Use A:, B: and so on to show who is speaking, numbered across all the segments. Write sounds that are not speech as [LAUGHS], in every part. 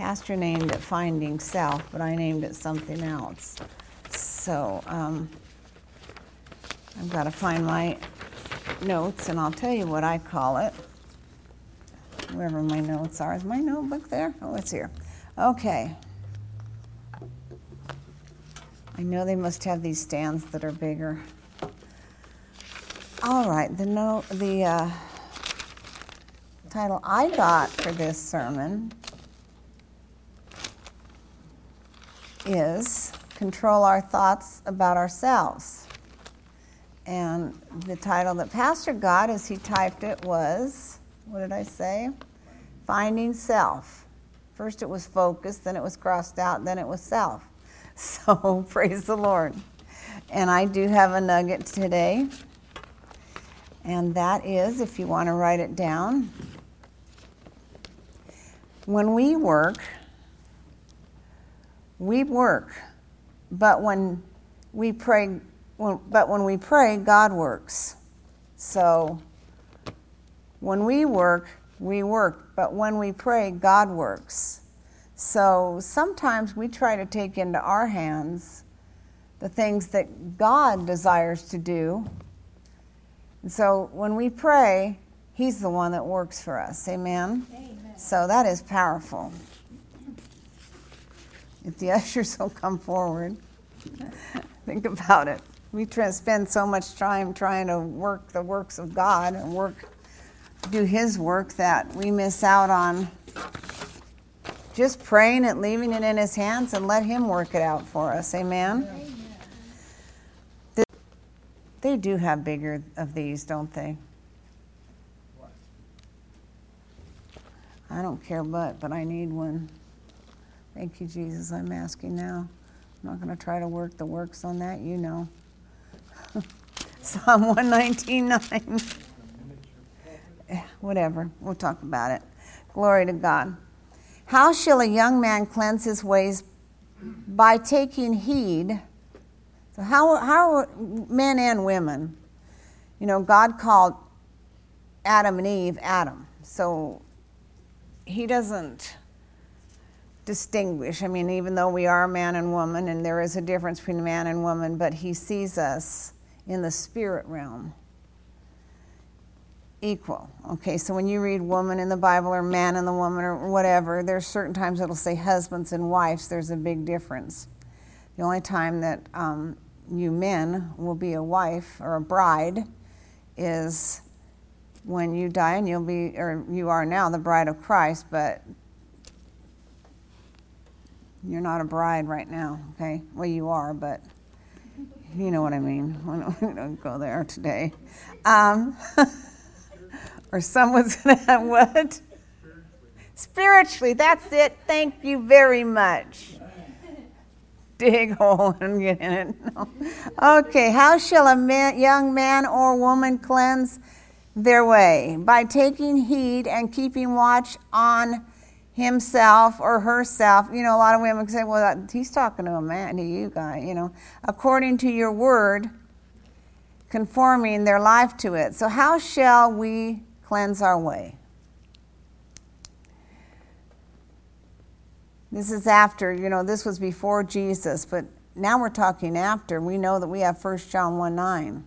A: Pastor named it Finding Self, but I named it something else. So um, I've got to find my notes, and I'll tell you what I call it. Wherever my notes are. Is my notebook there? Oh, it's here. Okay. I know they must have these stands that are bigger. All right, the the uh, title I got for this sermon is Control Our Thoughts About Ourselves. And the title that Pastor got as he typed it was, what did I say? Finding Self. First it was focus, then it was crossed out, then it was self. [LAUGHS] So praise the Lord. And I do have a nugget today. And that is, if you want to write it down, when we work, we work, but when we pray, when, but when we pray, God works. So when we work, we work, but when we pray, God works. So sometimes we try to take into our hands the things that God desires to do. And so when we pray, He's the one that works for us. Amen? Amen. So that is powerful. If the [LAUGHS] ushers will come forward, think about it. We spend so much time trying to work the works of God and work, do His work that we miss out on just praying and leaving it in His hands, and let Him work it out for us. Amen? They do have bigger of these, don't they? I don't care but, but I need one. Thank you, Jesus. I'm asking now. I'm not going to try to work the works on that, you know. [LAUGHS] Psalm 119.9. [LAUGHS] Whatever, we'll talk about it. Glory to God. How shall a young man cleanse his ways? By taking heed. So, how, how men and women? You know, God called Adam and Eve Adam. So, he doesn't distinguish. I mean, even though we are man and woman, and there is a difference between man and woman, but he sees us in the spirit realm equal. Okay, so when you read woman in the Bible or man and the woman or whatever, there's certain times it'll say husbands and wives. There's a big difference. The only time that um, you men will be a wife or a bride is when you die and you'll be, or you are now the bride of Christ, but you're not a bride right now, okay? Well, you are, but you know what I mean. [LAUGHS] We don't go there today. Um, [LAUGHS] or someone's [LAUGHS] going to have what? Spiritually, that's it. Thank you very much. Dig hole and get in it. No. Okay, how shall a man, young man or woman cleanse their way? By taking heed and keeping watch on himself or herself. You know, a lot of women say, well, he's talking to a man, to you guy, you know, according to your word, conforming their life to it. So, how shall we cleanse our way? This is after, you know, this was before Jesus, but now we're talking after. We know that we have 1 John 1 9.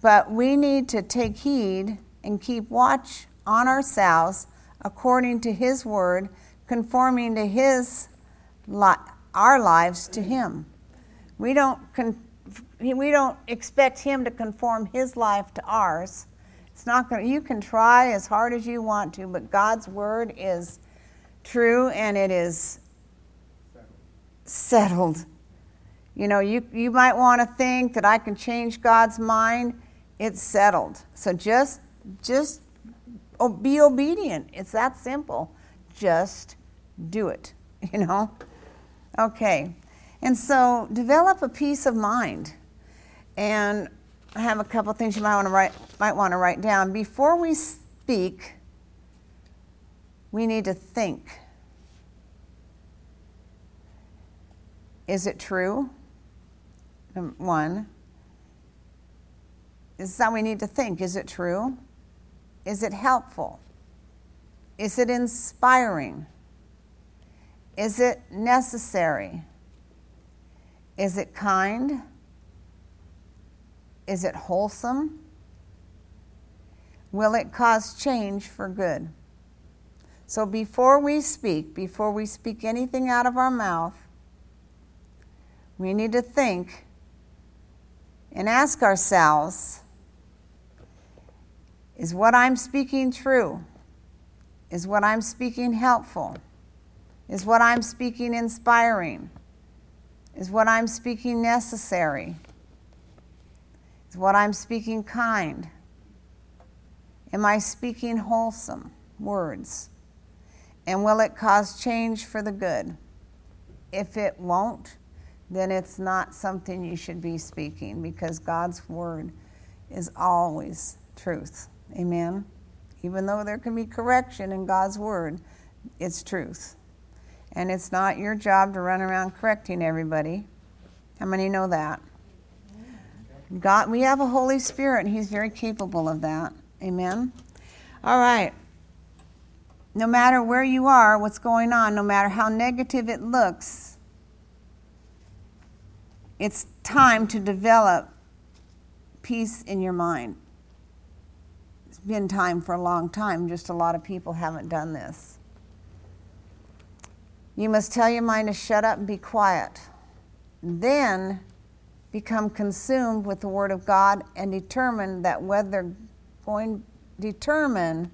A: But we need to take heed and keep watch on ourselves according to His word, conforming to His li- our lives to Him. We don't con- we don't expect Him to conform His life to ours. It's not going. You can try as hard as you want to, but God's word is true and it is settled. You know, you, you might want to think that I can change God's mind it's settled. So just just be obedient. It's that simple. Just do it, [LAUGHS] you know? Okay. And so develop a peace of mind. And I have a couple things you might want to write might want to write down. Before we speak, we need to think. Is it true? One. Is that we need to think. Is it true? Is it helpful? Is it inspiring? Is it necessary? Is it kind? Is it wholesome? Will it cause change for good? So before we speak, before we speak anything out of our mouth, we need to think and ask ourselves is what I'm speaking true? Is what I'm speaking helpful? Is what I'm speaking inspiring? Is what I'm speaking necessary? Is what I'm speaking kind? Am I speaking wholesome words? And will it cause change for the good? If it won't, then it's not something you should be speaking because God's word is always truth. Amen? Even though there can be correction in God's word, it's truth. And it's not your job to run around correcting everybody. How many know that? God, we have a Holy Spirit, and He's very capable of that. Amen? All right. No matter where you are, what's going on, no matter how negative it looks, it's time to develop peace in your mind. It's been time for a long time, just a lot of people haven't done this. You must tell your mind to shut up and be quiet. Then become consumed with the Word of God and determine that whether going determine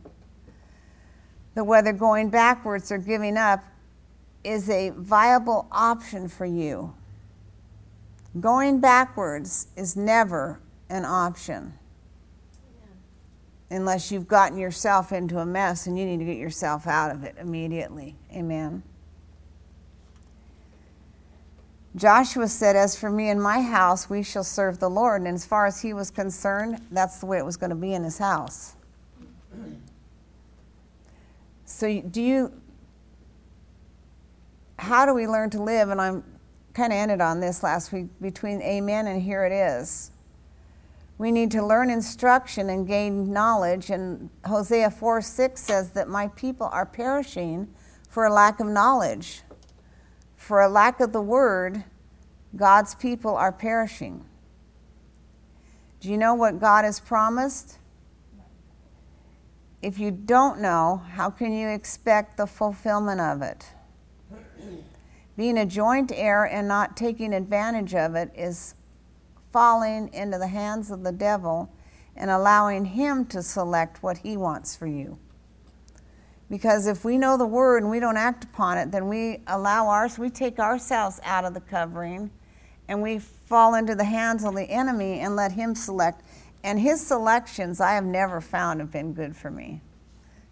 A: that whether going backwards or giving up is a viable option for you. Going backwards is never an option unless you've gotten yourself into a mess and you need to get yourself out of it immediately. Amen. Joshua said, As for me and my house, we shall serve the Lord. And as far as he was concerned, that's the way it was going to be in his house. So, do you, how do we learn to live? And I'm kind of ended on this last week between amen and here it is. We need to learn instruction and gain knowledge. And Hosea 4 6 says that my people are perishing for a lack of knowledge. For a lack of the word, God's people are perishing. Do you know what God has promised? If you don't know, how can you expect the fulfillment of it? Being a joint heir and not taking advantage of it is falling into the hands of the devil and allowing him to select what he wants for you. Because if we know the word and we don't act upon it, then we allow ours, we take ourselves out of the covering and we fall into the hands of the enemy and let him select. And his selections I have never found have been good for me.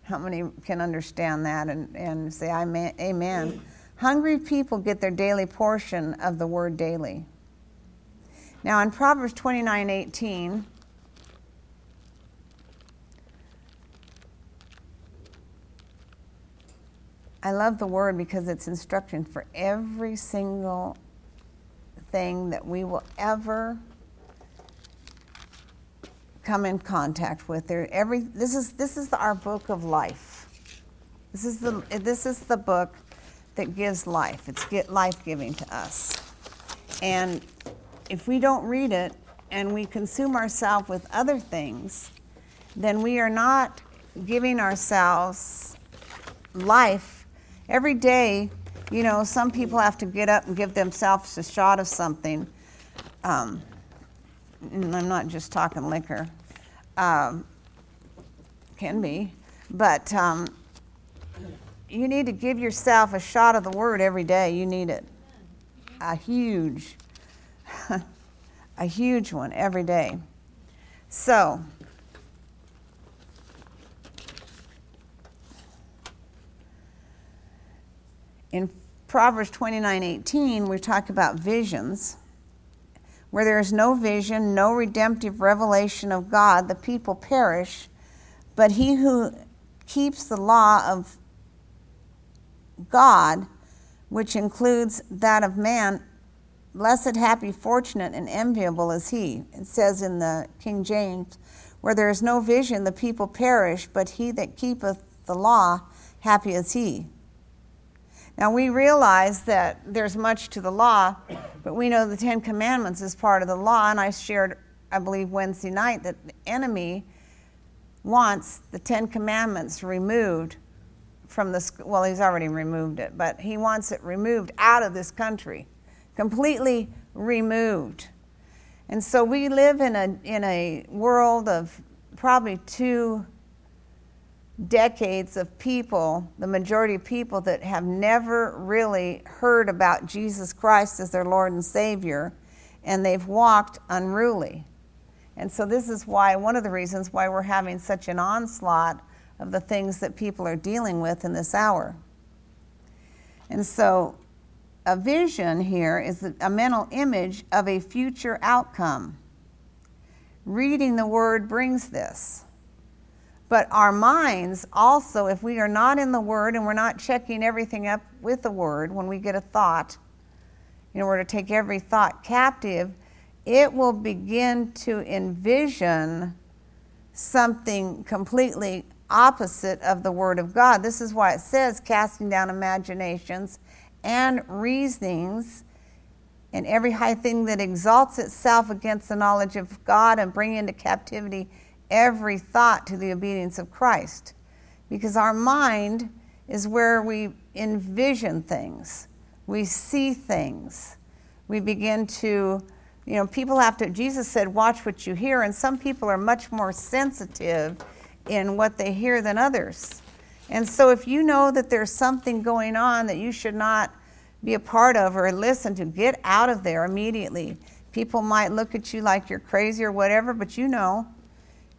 A: How many can understand that and, and say amen? amen? Hungry people get their daily portion of the word daily. Now in Proverbs 29 18, I love the word because it's instruction for every single thing that we will ever come in contact with. There, every this is this is our book of life. This is the this is the book that gives life. It's life giving to us, and if we don't read it and we consume ourselves with other things, then we are not giving ourselves life every day, you know, some people have to get up and give themselves a shot of something. Um, and I'm not just talking liquor, um, can be, but um, you need to give yourself a shot of the word every day. You need it. A huge, [LAUGHS] a huge one every day. So, in Proverbs 29 18, we talk about visions. Where there is no vision, no redemptive revelation of God, the people perish. But he who keeps the law of God, which includes that of man, blessed, happy, fortunate, and enviable is he. It says in the King James, where there is no vision, the people perish, but he that keepeth the law, happy is he. Now, we realize that there's much to the law, but we know the Ten Commandments is part of the law. And I shared, I believe, Wednesday night that the enemy wants the Ten Commandments removed from the, well, he's already removed it, but he wants it removed out of this country, completely removed. And so we live in a, in a world of probably two decades of people, the majority of people that have never really heard about Jesus Christ as their Lord and Savior, and they've walked unruly. And so, this is why, one of the reasons why we're having such an onslaught of the things that people are dealing with in this hour. And so, a vision here is a mental image of a future outcome. Reading the word brings this. But our minds also, if we are not in the Word and we're not checking everything up with the Word when we get a thought, in order to take every thought captive, it will begin to envision something completely opposite of the Word of God. This is why it says, casting down imaginations and reasonings and every high thing that exalts itself against the knowledge of God and bring into captivity every thought to the obedience of Christ. Because our mind is where we envision things, we see things, we begin to, you know, people have to, Jesus said, watch what you hear, and some people are much more sensitive in what they hear than others. And so if you know that there's something going on that you should not be a part of or listen to, get out of there immediately. People might look at you like you're crazy or whatever, but you know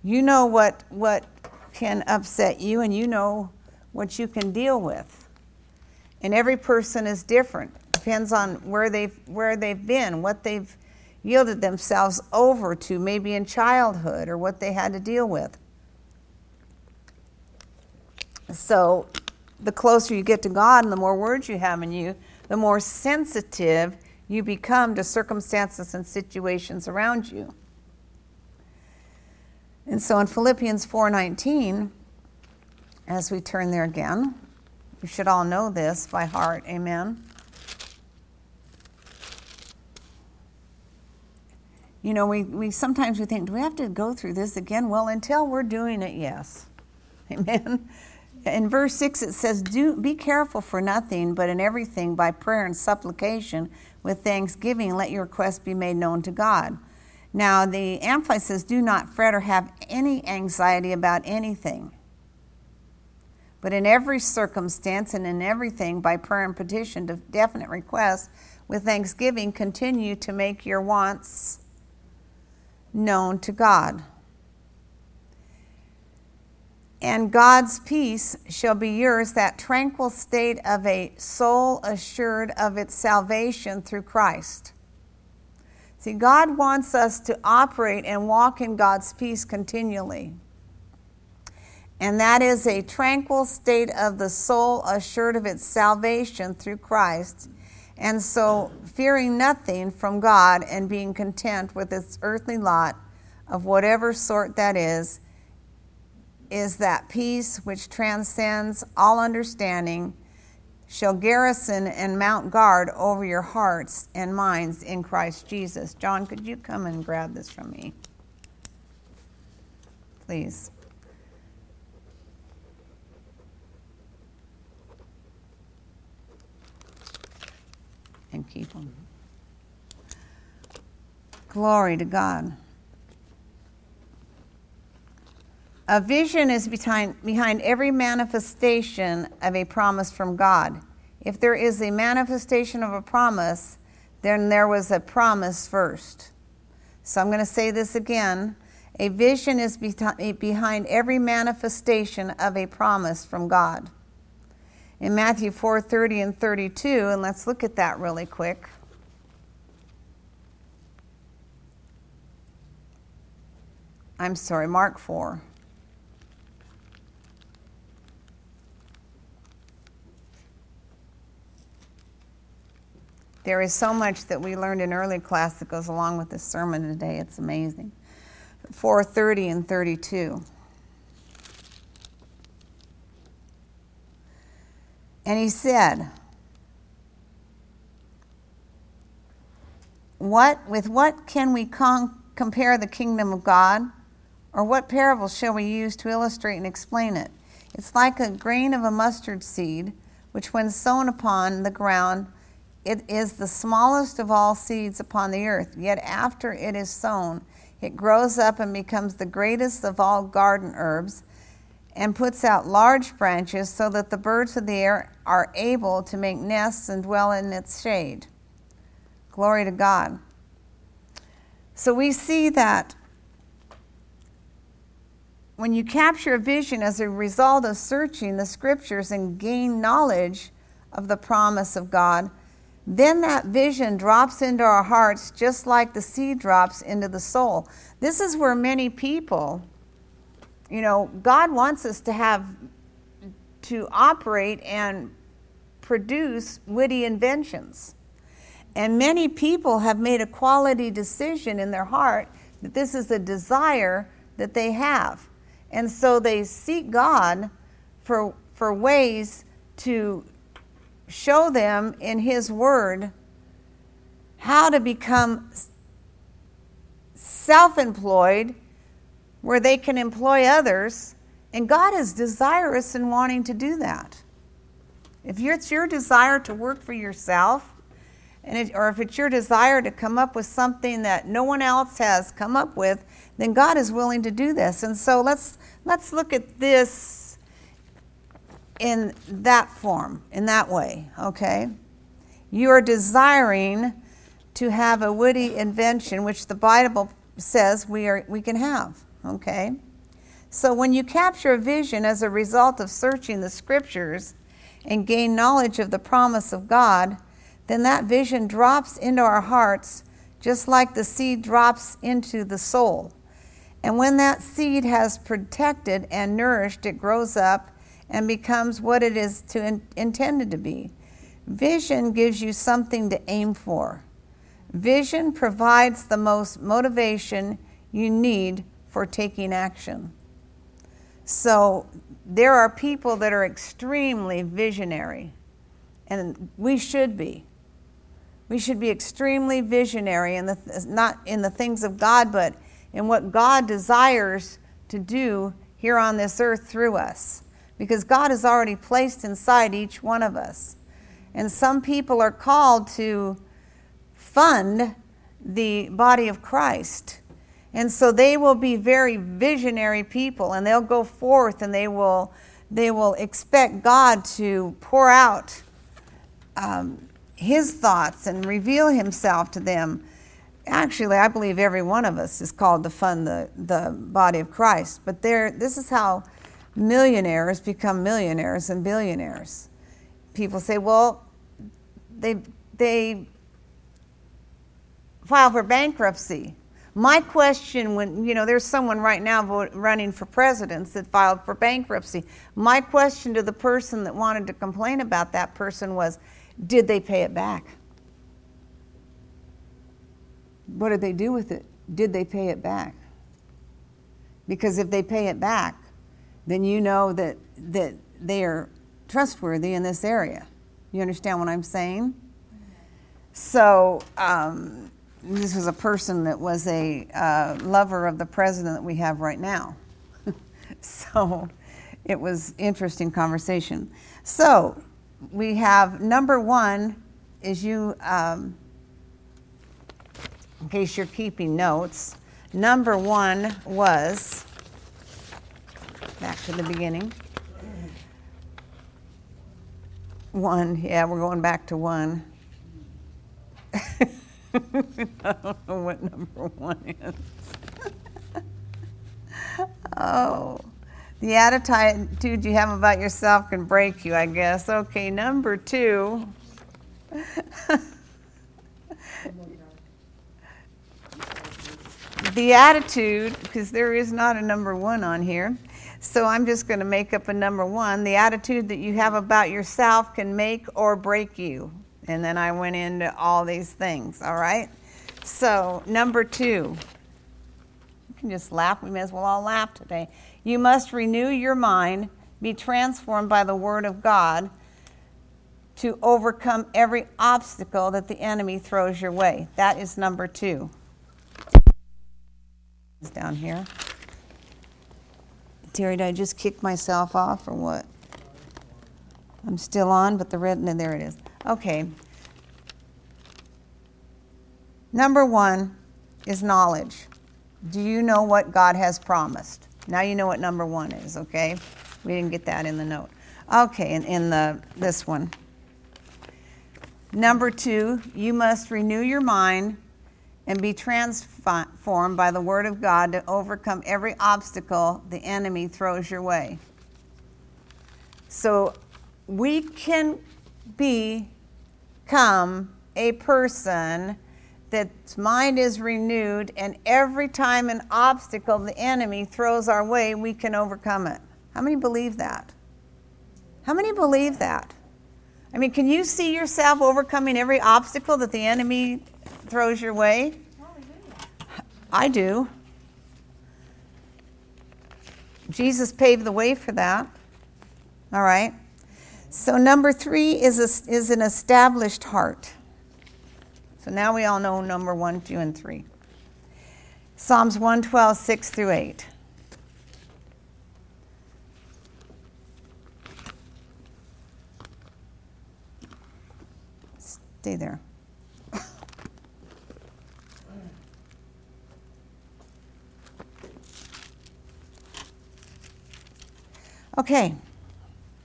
A: you know what, what can upset you, and you know what you can deal with. And every person is different. Depends on where they've, where they've been, what they've yielded themselves over to, maybe in childhood, or what they had to deal with. So, the closer you get to God and the more words you have in you, the more sensitive you become to circumstances and situations around you. And so in Philippians 4:19, as we turn there again, you should all know this by heart. Amen. You know, we, we sometimes we think, do we have to go through this again? Well, until we're doing it, yes. [LAUGHS] Amen. In verse 6, it says, do, Be careful for nothing, but in everything by prayer and supplication with thanksgiving, let your requests be made known to God. Now, the Amplified says, Do not fret or have any anxiety about anything. But in every circumstance and in everything, by prayer and petition to definite request, with thanksgiving, continue to make your wants known to God. And God's peace shall be yours, that tranquil state of a soul assured of its salvation through Christ. See, God wants us to operate and walk in God's peace continually. And that is a tranquil state of the soul assured of its salvation through Christ. And so, fearing nothing from God and being content with its earthly lot of whatever sort that is, is that peace which transcends all understanding shall garrison and mount guard over your hearts and minds in Christ Jesus. John, could you come and grab this from me? Please. And keep them. Glory to God. A vision is behind, behind every manifestation of a promise from God. If there is a manifestation of a promise, then there was a promise first. So I'm going to say this again. A vision is eh, behind every manifestation of a promise from God. In Matthew 4:30 and 32, and let's look at that really quick. I'm sorry, Mark 4. There is so much that we learned in early class that goes along with this sermon today. It's amazing. 430 and 32. And he said, What with what can we con- compare the kingdom of God? Or what parable shall we use to illustrate and explain it? It's like a grain of a mustard seed, which when sown upon the ground it is the smallest of all seeds upon the earth. Yet after it is sown, it grows up and becomes the greatest of all garden herbs and puts out large branches so that the birds of the air are able to make nests and dwell in its shade. Glory to God. So we see that when you capture a vision as a result of searching the scriptures and gain knowledge of the promise of God, then that vision drops into our hearts just like the seed drops into the soul. This is where many people, you know, God wants us to have, to operate and produce witty inventions. And many people have made a quality decision in their heart that this is a desire that they have. And so they seek God for, for ways to show them in His Word how to become self employed, where they can employ others. And God is desirous in wanting to do that. If it's your desire to work for yourself, and it, or if it's your desire to come up with something that no one else has come up with, then God is willing to do this. And so let's let's look at this in that form, in that way, okay? You are desiring to have a witty invention, which the Bible says we are we can have, okay? So when you capture a vision as a result of searching the scriptures and gain knowledge of the promise of God, then that vision drops into our hearts just like the seed drops into the soul. And when that seed has protected and nourished, it grows up and becomes what it is to in, intended to be. Vision gives you something to aim for. Vision provides the most motivation you need for taking action. So there are people that are extremely visionary, and we should be. We should be extremely visionary in the not in the things of God, but in what God desires to do here on this earth through us. Because God has already placed inside each one of us. And some people are called to fund the body of Christ. And so they will be very visionary people and they'll go forth and they will, they will expect God to pour out um, his thoughts and reveal himself to them actually, I believe every one of us is called to fund the, the body of Christ. But there, this is how millionaires become millionaires and billionaires. People say, well, they, they file for bankruptcy. My question, when you know, there's someone right now running for president that filed for bankruptcy. My question to the person that wanted to complain about that person was, did they pay it back? what did they do with it? Did they pay it back? Because if they pay it back, then you know that, that they are trustworthy in this area. You understand what I'm saying? So, um, this was a person that was a uh, lover of the president that we have right now. [LAUGHS] so, it was interesting conversation. So, we have number one is you um, in case you're keeping notes. Number one was, back to the beginning. One, yeah, we're going back to one. [LAUGHS] I don't know what number one is. [LAUGHS] oh, the attitude you have about yourself can break you, I guess. Okay, number two. [LAUGHS] the attitude, because there is not a number one on here, so I'm just going to make up a number one. The attitude that you have about yourself can make or break you. And then I went into all these things, all right? So, number two, you can just laugh. We may as well all laugh today. You must renew your mind, be transformed by the Word of God to overcome every obstacle that the enemy throws your way. That is number two. It's down here. Terry, did I just kick myself off or what? I'm still on, but the red, and there it is. Okay. Number one is knowledge. Do you know what God has promised? Now you know what number one is, okay? We didn't get that in the note. Okay, in, in the this one. Number two, you must renew your mind and be transformed by the Word of God to overcome every obstacle the enemy throws your way. So we can become a person that's mind is renewed, and every time an obstacle the enemy throws our way, we can overcome it. How many believe that? How many believe that? I mean, can you see yourself overcoming every obstacle that the enemy throws your way? I do. Jesus paved the way for that. All right. So, number three is, a, is an established heart. So now we all know number one, two, and three. Psalms 112, 6 through 8. Stay there. Okay,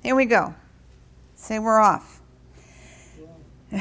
A: here we go. Say we're off. [LAUGHS]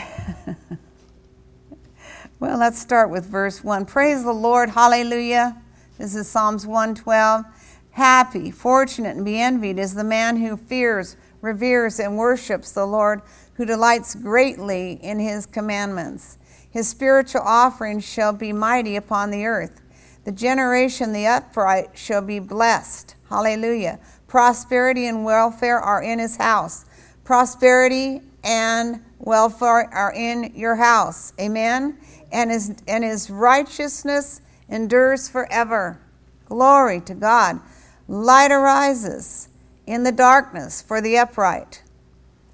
A: well, let's start with verse 1. Praise the Lord. Hallelujah. This is Psalms 112. Happy, fortunate, and be envied is the man who fears, reveres, and worships the Lord, who delights greatly in his commandments. His spiritual offerings shall be mighty upon the earth. The generation the upright shall be blessed. Hallelujah. Prosperity and welfare are in his house. Prosperity and welfare are in your house. Amen. And his, and his righteousness endures forever. Glory to God. Light arises in the darkness for the upright.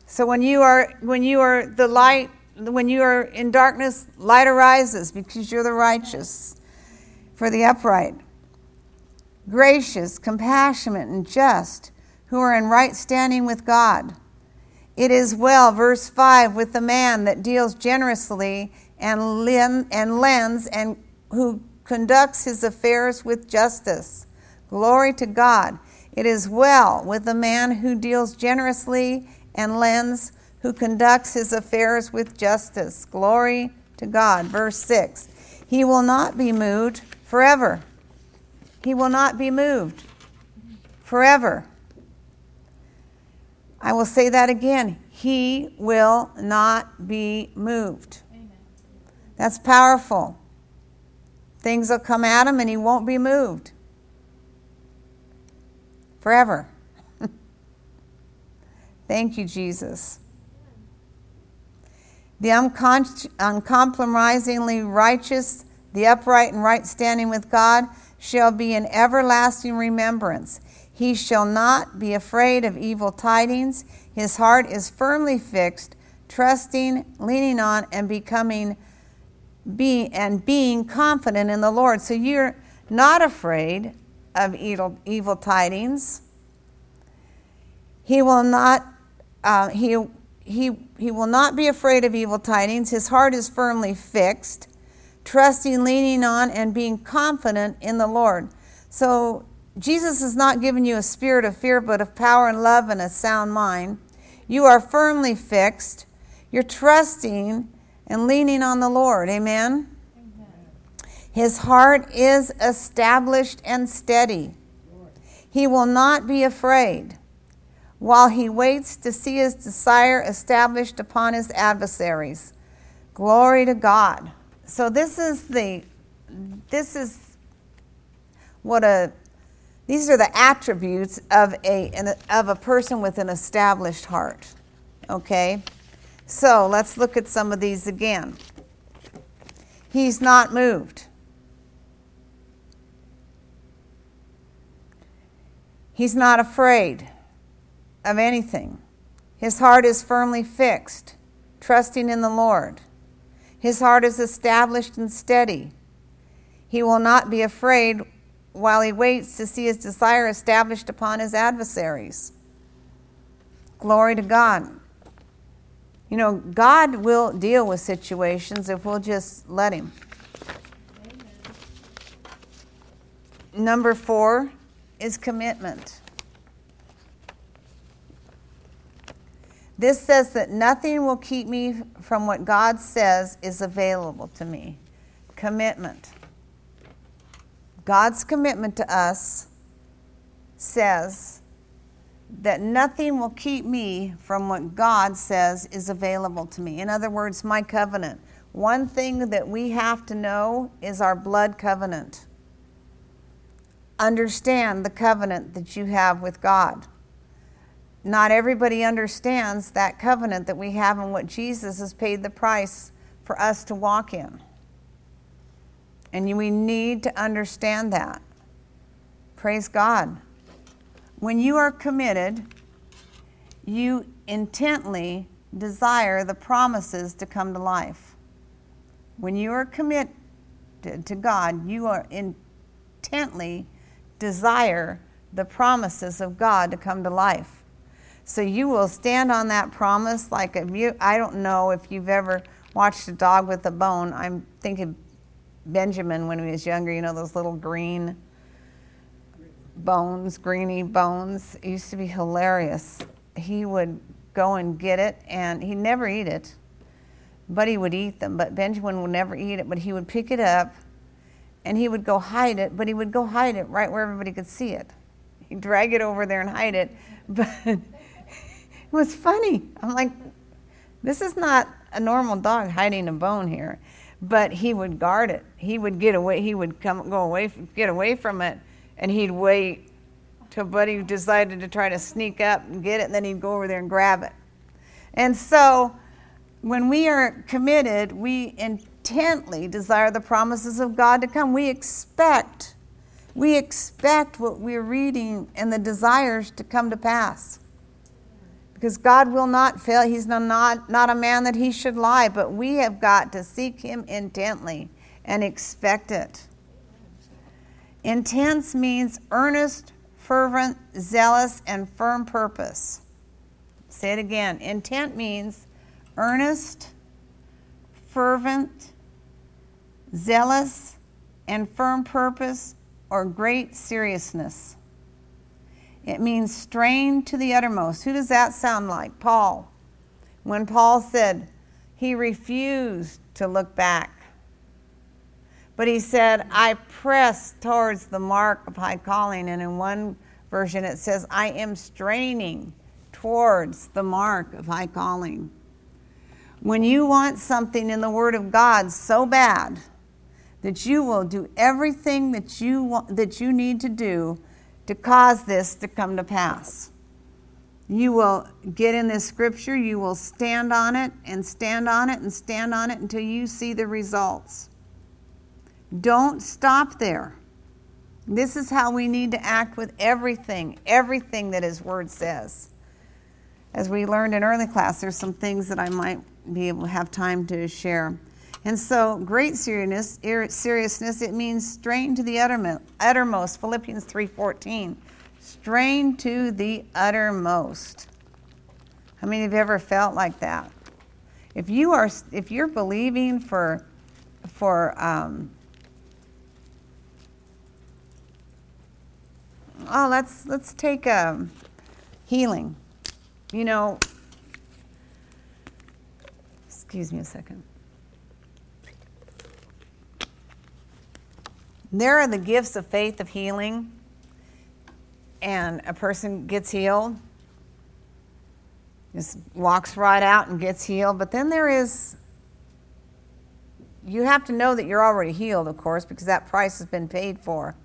A: So when you are when you are the light when you are in darkness, light arises because you're the righteous for the upright gracious, compassionate, and just, who are in right standing with God. It is well, verse 5, with the man that deals generously and, and lends and who conducts his affairs with justice. Glory to God. It is well with the man who deals generously and lends, who conducts his affairs with justice. Glory to God. Verse 6 He will not be moved forever. He will not be moved forever. I will say that again. He will not be moved. Amen. That's powerful. Things will come at him and he won't be moved forever. [LAUGHS] Thank you, Jesus. The uncompromisingly righteous, the upright and right standing with God shall be an everlasting remembrance. He shall not be afraid of evil tidings. His heart is firmly fixed, trusting, leaning on, and becoming be and being confident in the Lord. So you're not afraid of evil, evil tidings. He will not uh, he, he, he will not be afraid of evil tidings. His heart is firmly fixed trusting, leaning on, and being confident in the Lord. So, Jesus has not given you a spirit of fear, but of power and love and a sound mind. You are firmly fixed. You're trusting and leaning on the Lord. Amen? Amen. His heart is established and steady. He will not be afraid while he waits to see his desire established upon his adversaries. Glory to God so this is the this is what a these are the attributes of a of a person with an established heart. Okay? So, let's look at some of these again. He's not moved. He's not afraid of anything. His heart is firmly fixed, trusting in the Lord. His heart is established and steady. He will not be afraid while he waits to see his desire established upon his adversaries. Glory to God. You know, God will deal with situations if we'll just let him. Amen. Number four is commitment. This says that nothing will keep me from what God says is available to me. Commitment. God's commitment to us says that nothing will keep me from what God says is available to me. In other words, my covenant. One thing that we have to know is our blood covenant. Understand the covenant that you have with God not everybody understands that covenant that we have and what Jesus has paid the price for us to walk in. And we need to understand that. Praise God. When you are committed, you intently desire the promises to come to life. When you are committed to God, you are intently desire the promises of God to come to life. So you will stand on that promise like you I don't know if you've ever watched a dog with a bone. I'm thinking Benjamin when he was younger, you know those little green bones, greeny bones. It used to be hilarious. He would go and get it and he'd never eat it. But he would eat them. But Benjamin would never eat it, but he would pick it up and he would go hide it, but he would go hide it right where everybody could see it. He'd drag it over there and hide it. [LAUGHS] But it was funny. I'm like, this is not a normal dog hiding a bone here. But he would guard it. He would get away. He would come, go away, get away from it, and he'd wait till Buddy decided to try to sneak up and get it, and then he'd go over there and grab it. And so, when we are committed, we intently desire the promises of God to come. We expect, we expect what we're reading and the desires to come to pass because God will not fail. He's not, not a man that he should lie, but we have got to seek him intently and expect it. Intense means earnest, fervent, zealous, and firm purpose. Say it again. Intent means earnest, fervent, zealous, and firm purpose or great seriousness. It means strained to the uttermost. Who does that sound like? Paul. When Paul said he refused to look back, but he said, I press towards the mark of high calling. And in one version it says, I am straining towards the mark of high calling. When you want something in the Word of God so bad that you will do everything that you, want, that you need to do to cause this to come to pass. You will get in this scripture, you will stand on it and stand on it and stand on it until you see the results. Don't stop there. This is how we need to act with everything, everything that His Word says. As we learned in early class, there's some things that I might be able to have time to share. And so, great seriousness, seriousness, it means strain to the uttermost. Philippians 3:14. Strain to the uttermost. How many of you ever felt like that? If you are, if you're believing for, for, um, oh, let's let's take um, healing. You know, excuse me a second. There are the gifts of faith of healing, and a person gets healed, just walks right out and gets healed. But then there is, you have to know that you're already healed, of course, because that price has been paid for.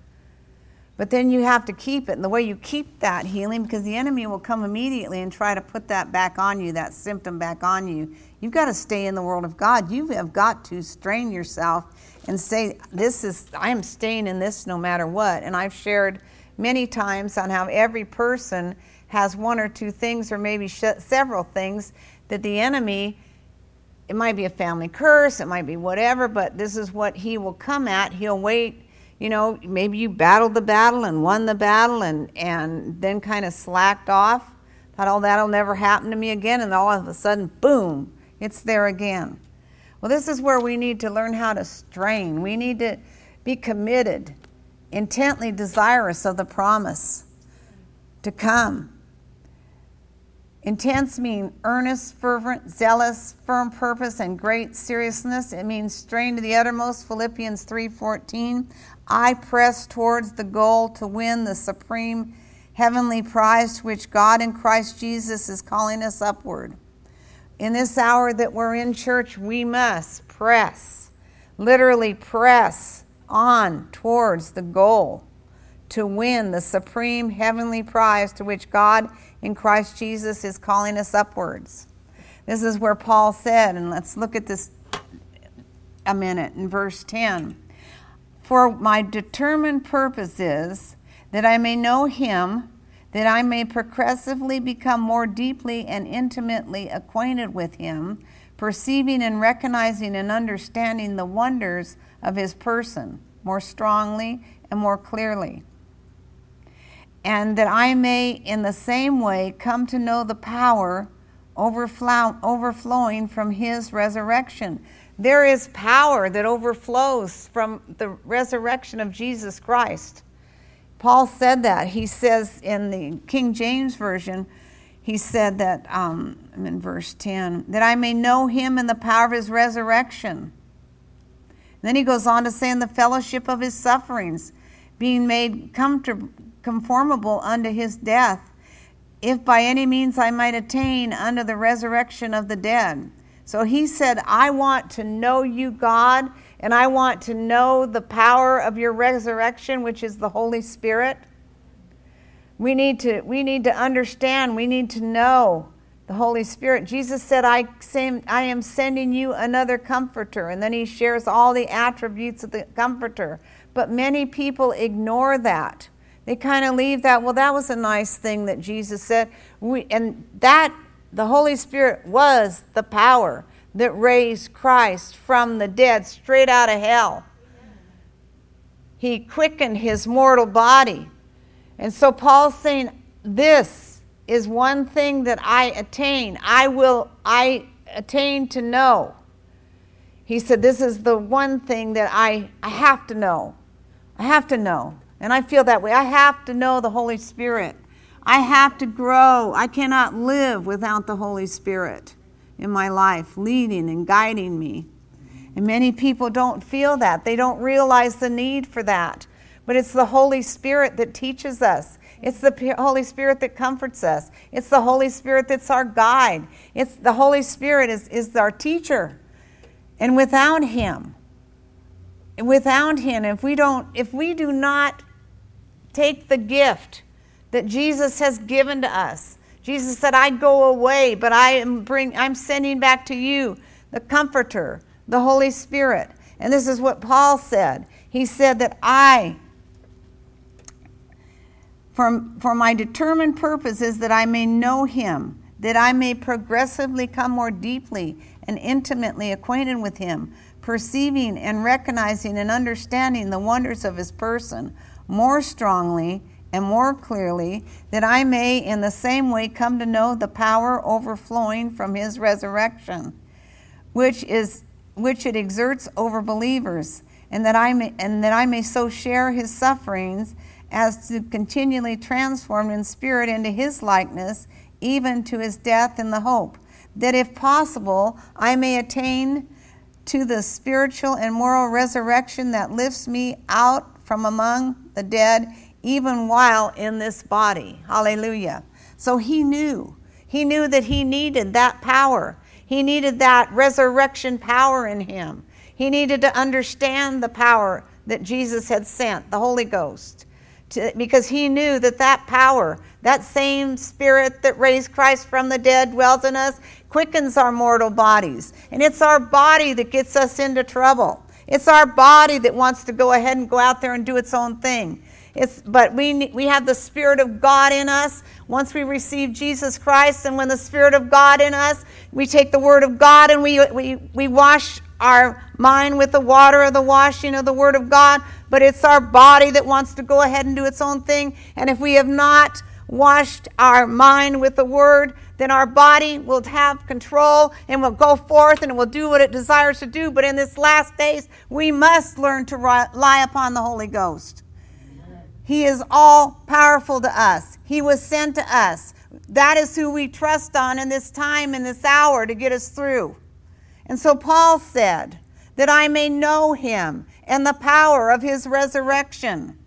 A: But then you have to keep it. And the way you keep that healing, because the enemy will come immediately and try to put that back on you, that symptom back on you. You've got to stay in the world of God. You have got to strain yourself and say, This is, I am staying in this no matter what. And I've shared many times on how every person has one or two things, or maybe sh- several things, that the enemy, it might be a family curse, it might be whatever, but this is what he will come at. He'll wait. You know, maybe you battled the battle and won the battle and, and then kind of slacked off. Thought, oh, that'll never happen to me again. And all of a sudden, boom, it's there again. Well, this is where we need to learn how to strain. We need to be committed, intently desirous of the promise to come. Intense mean earnest, fervent, zealous, firm purpose, and great seriousness. It means strained to the uttermost. Philippians 3:14. I press towards the goal to win the supreme heavenly prize to which God in Christ Jesus is calling us upward. In this hour that we're in church, we must press, literally press on towards the goal to win the supreme heavenly prize to which God in Christ Jesus is calling us upwards. This is where Paul said, and let's look at this a minute in verse 10. For my determined purpose is that I may know him, that I may progressively become more deeply and intimately acquainted with him, perceiving and recognizing and understanding the wonders of his person more strongly and more clearly and that I may in the same way come to know the power overflow, overflowing from his resurrection. There is power that overflows from the resurrection of Jesus Christ. Paul said that. He says in the King James Version, he said that, um, in verse 10, that I may know him in the power of his resurrection. then he goes on to say, in the fellowship of his sufferings, being made conformable unto his death, if by any means I might attain unto the resurrection of the dead. So he said, I want to know you, God, and I want to know the power of your resurrection, which is the Holy Spirit. We need to, we need to understand, we need to know the Holy Spirit. Jesus said, I, I am sending you another comforter. And then he shares all the attributes of the comforter. But many people ignore that. They kind of leave that, well, that was a nice thing that Jesus said. We, and that, the Holy Spirit was the power that raised Christ from the dead, straight out of hell. He quickened his mortal body. And so Paul's saying, This is one thing that I attain. I will, I attain to know. He said, This is the one thing that I, I have to know. I have to know. And I feel that way. I have to know the Holy Spirit. I have to grow. I cannot live without the Holy Spirit in my life, leading and guiding me. And many people don't feel that. They don't realize the need for that. But it's the Holy Spirit that teaches us. It's the Holy Spirit that comforts us. It's the Holy Spirit that's our guide. It's the Holy Spirit is, is our teacher. And without him, without him, if we don't, if we do not take the gift that Jesus has given to us. Jesus said, I go away, but I am bring I'm sending back to you the comforter, the Holy Spirit. And this is what Paul said. He said that I for, for my determined purpose is that I may know him, that I may progressively come more deeply and intimately acquainted with him, perceiving and recognizing and understanding the wonders of his person more strongly and more clearly, that I may in the same way come to know the power overflowing from his resurrection, which is which it exerts over believers, and that I may and that I may so share his sufferings as to continually transform in spirit into his likeness, even to his death in the hope, that if possible I may attain to the spiritual and moral resurrection that lifts me out from among the dead, even while in this body. Hallelujah. So he knew. He knew that he needed that power. He needed that resurrection power in him. He needed to understand the power that Jesus had sent, the Holy Ghost, to, because he knew that that power, that same spirit that raised Christ from the dead, dwells in us, quickens our mortal bodies. And it's our body that gets us into trouble. It's our body that wants to go ahead and go out there and do its own thing. It's, but we, we have the Spirit of God in us. Once we receive Jesus Christ and when the Spirit of God in us, we take the Word of God and we, we, we wash our mind with the water of the washing of the Word of God, but it's our body that wants to go ahead and do its own thing. And if we have not washed our mind with the Word, then our body will have control and will go forth and will do what it desires to do. But in this last days, we must learn to rely upon the Holy Ghost. He is all powerful to us, He was sent to us. That is who we trust on in this time, in this hour, to get us through. And so Paul said, That I may know him and the power of his resurrection.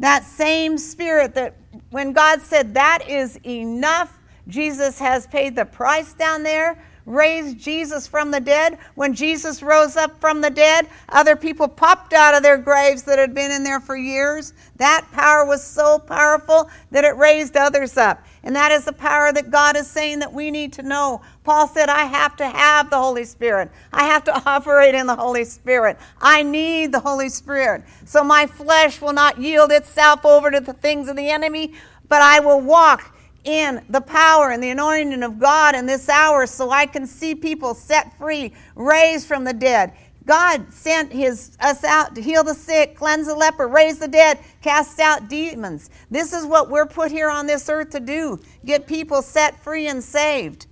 A: That same spirit that when God said, That is enough, Jesus has paid the price down there raised Jesus from the dead. When Jesus rose up from the dead, other people popped out of their graves that had been in there for years. That power was so powerful that it raised others up. And that is the power that God is saying that we need to know. Paul said, I have to have the Holy Spirit. I have to operate in the Holy Spirit. I need the Holy Spirit. So my flesh will not yield itself over to the things of the enemy, but I will walk in the power and the anointing of God in this hour so I can see people set free, raised from the dead. God sent his, us out to heal the sick, cleanse the leper, raise the dead, cast out demons. This is what we're put here on this earth to do get people set free and saved.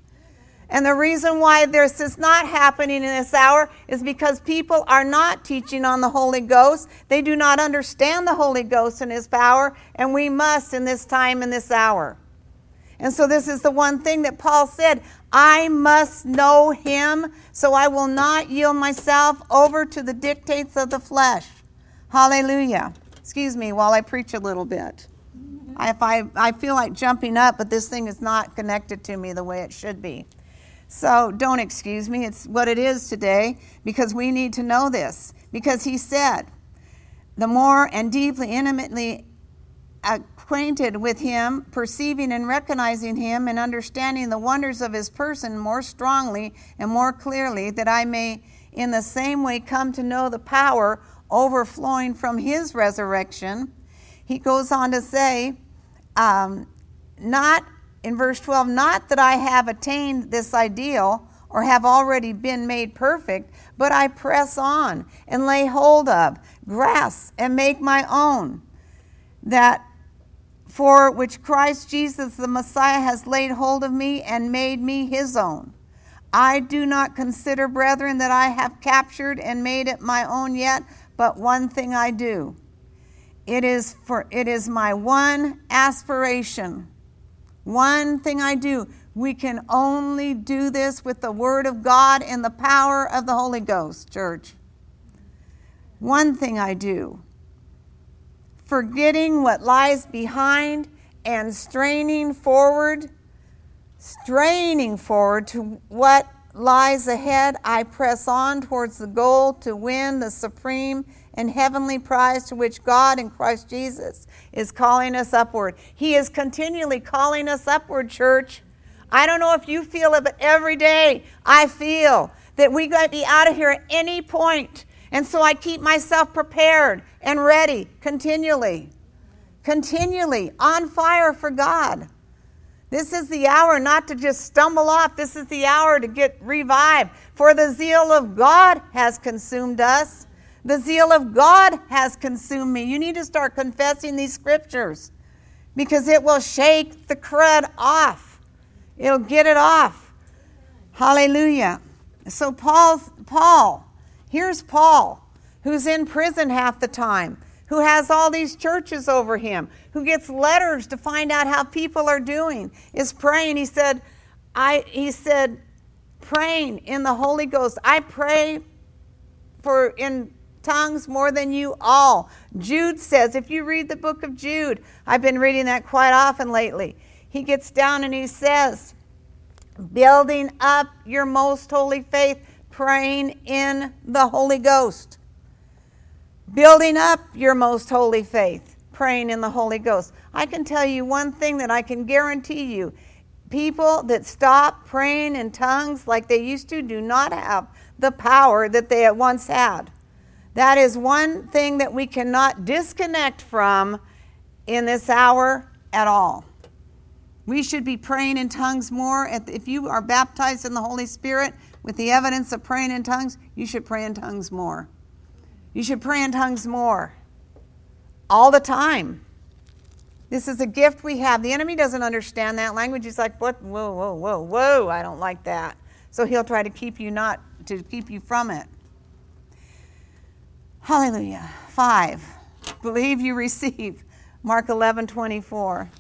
A: And the reason why this is not happening in this hour is because people are not teaching on the Holy Ghost. They do not understand the Holy Ghost and His power, and we must in this time, in this hour. And so, this is the one thing that Paul said I must know him, so I will not yield myself over to the dictates of the flesh. Hallelujah. Excuse me while I preach a little bit. If I, I feel like jumping up, but this thing is not connected to me the way it should be. So don't excuse me. It's what it is today because we need to know this. Because he said, the more and deeply, intimately uh, acquainted with him, perceiving and recognizing him, and understanding the wonders of his person more strongly and more clearly, that I may in the same way come to know the power overflowing from his resurrection. He goes on to say, um, not in verse 12, not that I have attained this ideal or have already been made perfect, but I press on and lay hold of, grasp, and make my own that for which Christ Jesus the Messiah has laid hold of me and made me his own. I do not consider, brethren, that I have captured and made it my own yet, but one thing I do. It is for it is my one aspiration. One thing I do. We can only do this with the word of God and the power of the Holy Ghost, church. One thing I do forgetting what lies behind and straining forward, straining forward to what lies ahead, I press on towards the goal to win the supreme and heavenly prize to which God in Christ Jesus is calling us upward. He is continually calling us upward, church. I don't know if you feel it, but every day I feel that we got to be out of here at any point. And so I keep myself prepared and ready continually. Continually on fire for God. This is the hour not to just stumble off. This is the hour to get revived. For the zeal of God has consumed us. The zeal of God has consumed me. You need to start confessing these scriptures because it will shake the crud off. It'll get it off. Hallelujah. So Paul's Paul, here's Paul who's in prison half the time, who has all these churches over him, who gets letters to find out how people are doing, is praying. He said, I he said, praying in the Holy Ghost. I pray for in tongues more than you all. Jude says, if you read the book of Jude, I've been reading that quite often lately. He gets down and he says, building up your most holy faith, praying in the Holy Ghost building up your most holy faith, praying in the Holy Ghost. I can tell you one thing that I can guarantee you people that stop praying in tongues like they used to do not have the power that they at once had. That is one thing that we cannot disconnect from in this hour at all. We should be praying in tongues more. If you are baptized in the Holy Spirit with the evidence of praying in tongues, you should pray in tongues more. You should pray in tongues more. All the time. This is a gift we have. The enemy doesn't understand that language. He's like, what? Whoa, whoa, whoa, whoa. I don't like that. So he'll try to keep you not, to keep you from it. Hallelujah. Five, believe you receive. Mark 11, 24.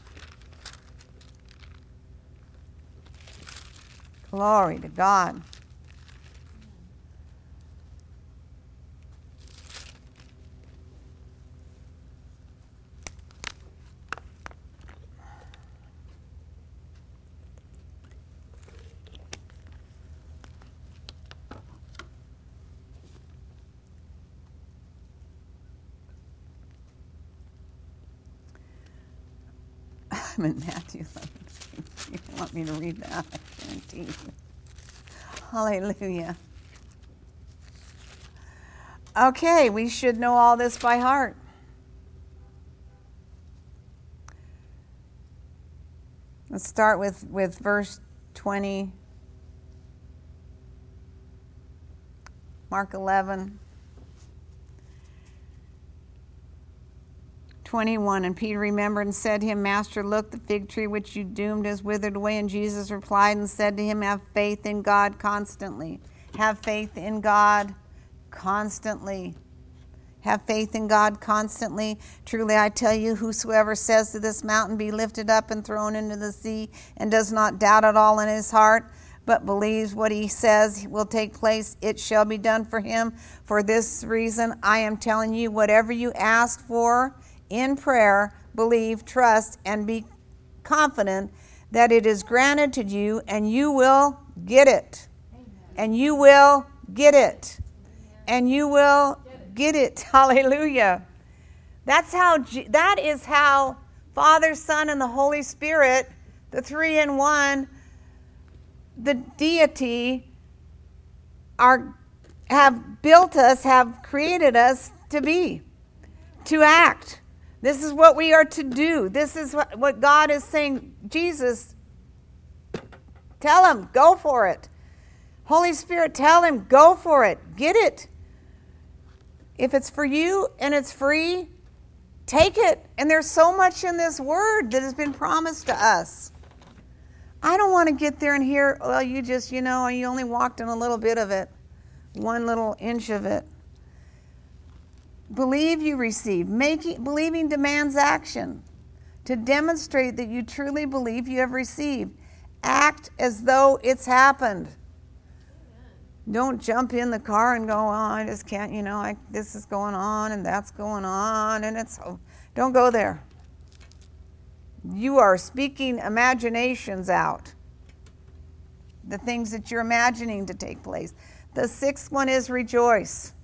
A: Glory to God. I'm in [LAUGHS] Matthew 11. You want me to read that? I. Hallelujah. Okay, we should know all this by heart. Let's start with, with verse 20, Mark 11. 21 And Peter remembered and said to him, Master, look, the fig tree which you doomed has withered away. And Jesus replied and said to him, Have faith in God constantly. Have faith in God constantly. Have faith in God constantly. Truly, I tell you, whosoever says to this mountain, Be lifted up and thrown into the sea, and does not doubt at all in his heart, but believes what he says will take place, it shall be done for him. For this reason, I am telling you, whatever you ask for, in prayer, believe, trust, and be confident that it is granted to you and you will get it. And you will get it. And you will get it. [LAUGHS] Hallelujah. That's how that is how Father, Son and the Holy Spirit, the 3 in 1, the deity are have built us, have created us to be, to act. This is what we are to do. This is what, God is saying. Jesus, tell him, go for it. Holy Spirit, tell him, go for it. Get it. If it's for you and it's free, take it. And there's so much in this word that has been promised to us. I don't want to get there and hear, well, you just, you know, you only walked in a little bit of it, one little inch of it. Believe you receive. Making, believing demands action. To demonstrate that you truly believe you have received, act as though it's happened. Don't jump in the car and go, oh, I just can't, you know, I, this is going on and that's going on, and it's, oh, don't go there. You are speaking imaginations out, the things that you're imagining to take place. The sixth one is rejoice.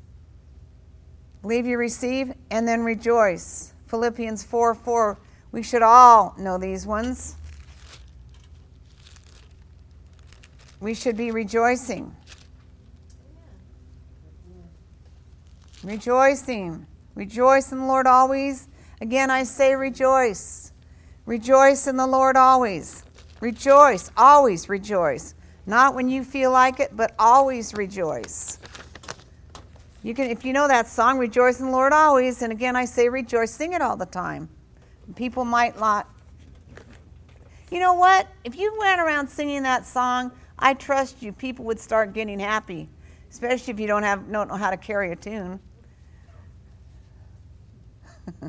A: Believe you receive and then rejoice. Philippians 4 4. We should all know these ones. We should be rejoicing. Rejoicing. Rejoice in the Lord always. Again, I say rejoice. Rejoice in the Lord always. Rejoice. Always rejoice. Not when you feel like it, but always rejoice. You can, if you know that song, rejoice in the Lord always. And again, I say rejoice, sing it all the time. People might not. You know what? If you went around singing that song, I trust you, people would start getting happy, especially if you don't have don't know how to carry a tune. [LAUGHS]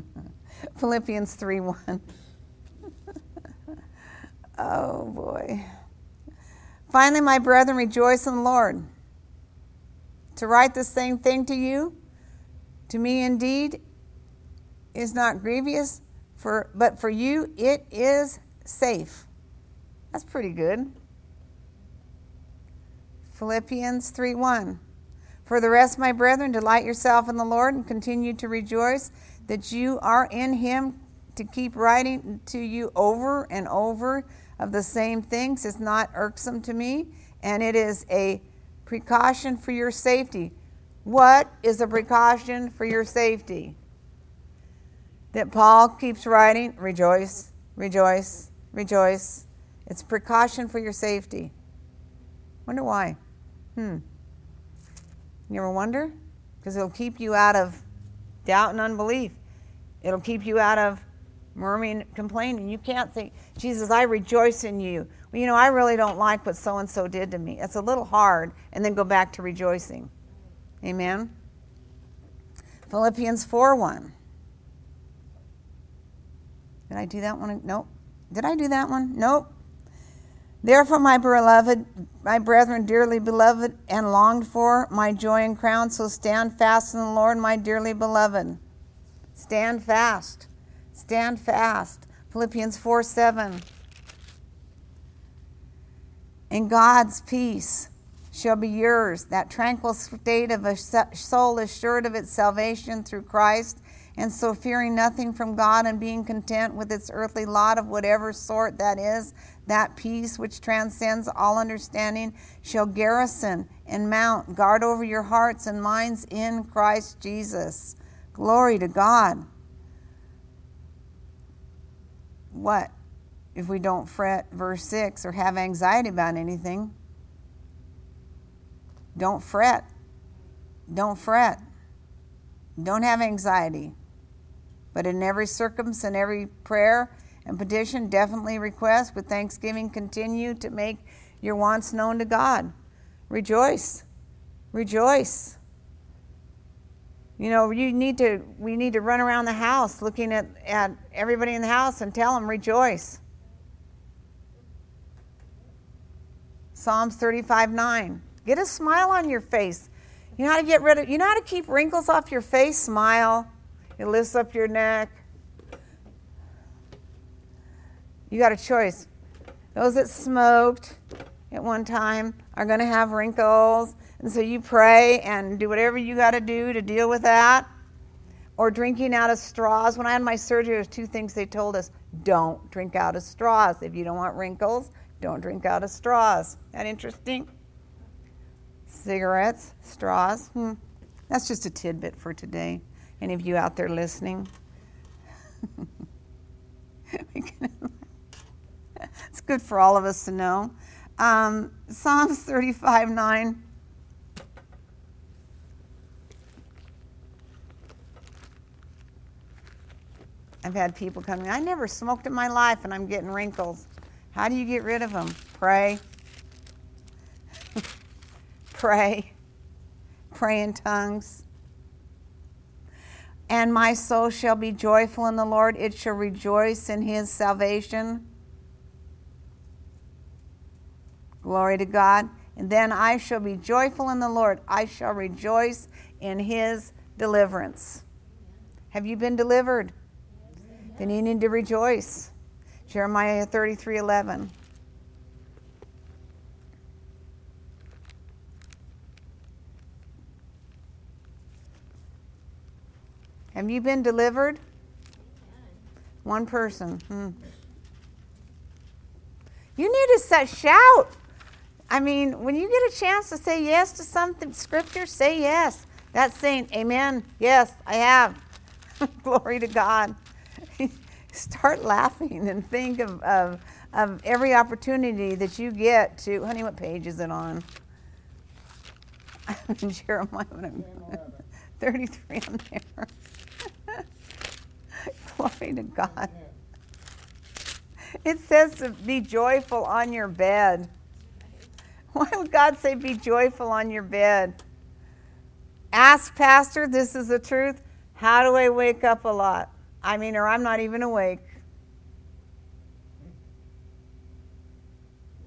A: Philippians 3 1. [LAUGHS] oh boy. Finally, my brethren, rejoice in the Lord to write the same thing to you, to me indeed, is not grievous, for, but for you it is safe. That's pretty good. Philippians 3 1. For the rest, my brethren, delight yourself in the Lord and continue to rejoice that you are in Him to keep writing to you over and over of the same things is not irksome to me, and it is a Precaution for your safety. What is a precaution for your safety? That Paul keeps writing rejoice, rejoice, rejoice, It's precaution for your safety. Wonder why? Hmm. You ever wonder? Because it'll keep you out of doubt and unbelief. It'll keep you out of murmuring, complaining. You can't say, Jesus, I rejoice in you. Well, you know, I really don't like what so and so did to me. It's a little hard, and then go back to rejoicing. Amen. Philippians 4 1. Did I do that one? Nope. Did I do that one? Nope. Therefore, my beloved, my brethren, dearly beloved and longed for, my joy and crown, so stand fast in the Lord, my dearly beloved. Stand fast. Stand fast. Philippians 4 7. And God's peace shall be yours, that tranquil state of a soul assured of its salvation through Christ, and so fearing nothing from God and being content with its earthly lot of whatever sort that is, that peace which transcends all understanding shall garrison and mount, guard over your hearts and minds in Christ Jesus. Glory to God. What if we don't fret, verse 6, or have anxiety about anything? Don't fret. Don't fret. Don't have anxiety. But in every circumstance every prayer, and petition, definitely request with thanksgiving, continue to make your wants known to God. Rejoice. Rejoice. You know, you need to we need to run around the house looking at, at everybody in the house and tell them rejoice. Psalms 35 9. Get a smile on your face. You know how to get rid of you know how to keep wrinkles off your face? Smile. It lifts up your neck. You got a choice. Those that smoked at one time are going to have wrinkles. And so you pray and do whatever you got to do to deal with that. Or drinking out of straws. When I had my surgery, there's two things they told us don't drink out of straws. If you don't want wrinkles, don't drink out of straws. That interesting? Cigarettes, straws. Hmm. That's just a tidbit for today. Any of you out there listening? [LAUGHS] it's good for all of us to know. Um, Psalms 35 9. I've had people coming, I never smoked in my life and I'm getting wrinkles. How do you get rid of them? Pray. [LAUGHS] Pray. Pray in tongues. And my soul shall be joyful in the Lord, it shall rejoice in his salvation. Glory to God. And then I shall be joyful in the Lord. I shall rejoice in his deliverance. Have you been delivered? Then you need to rejoice. Jeremiah 33 11. Have you been delivered? One person. Hmm. You need to set, shout. I mean, when you get a chance to say yes to something, scripture, say yes. That's saying, Amen. Yes, I have. [LAUGHS] Glory to God. Start laughing and think of, of, of every opportunity that you get to. Honey, what page is it on? [LAUGHS] I'm in Jeremiah 33 on there. [LAUGHS] Glory to God. It says to be joyful on your bed. Why would God say be joyful on your bed? Ask, Pastor, this is the truth. How do I wake up a lot? I mean, or I'm not even awake.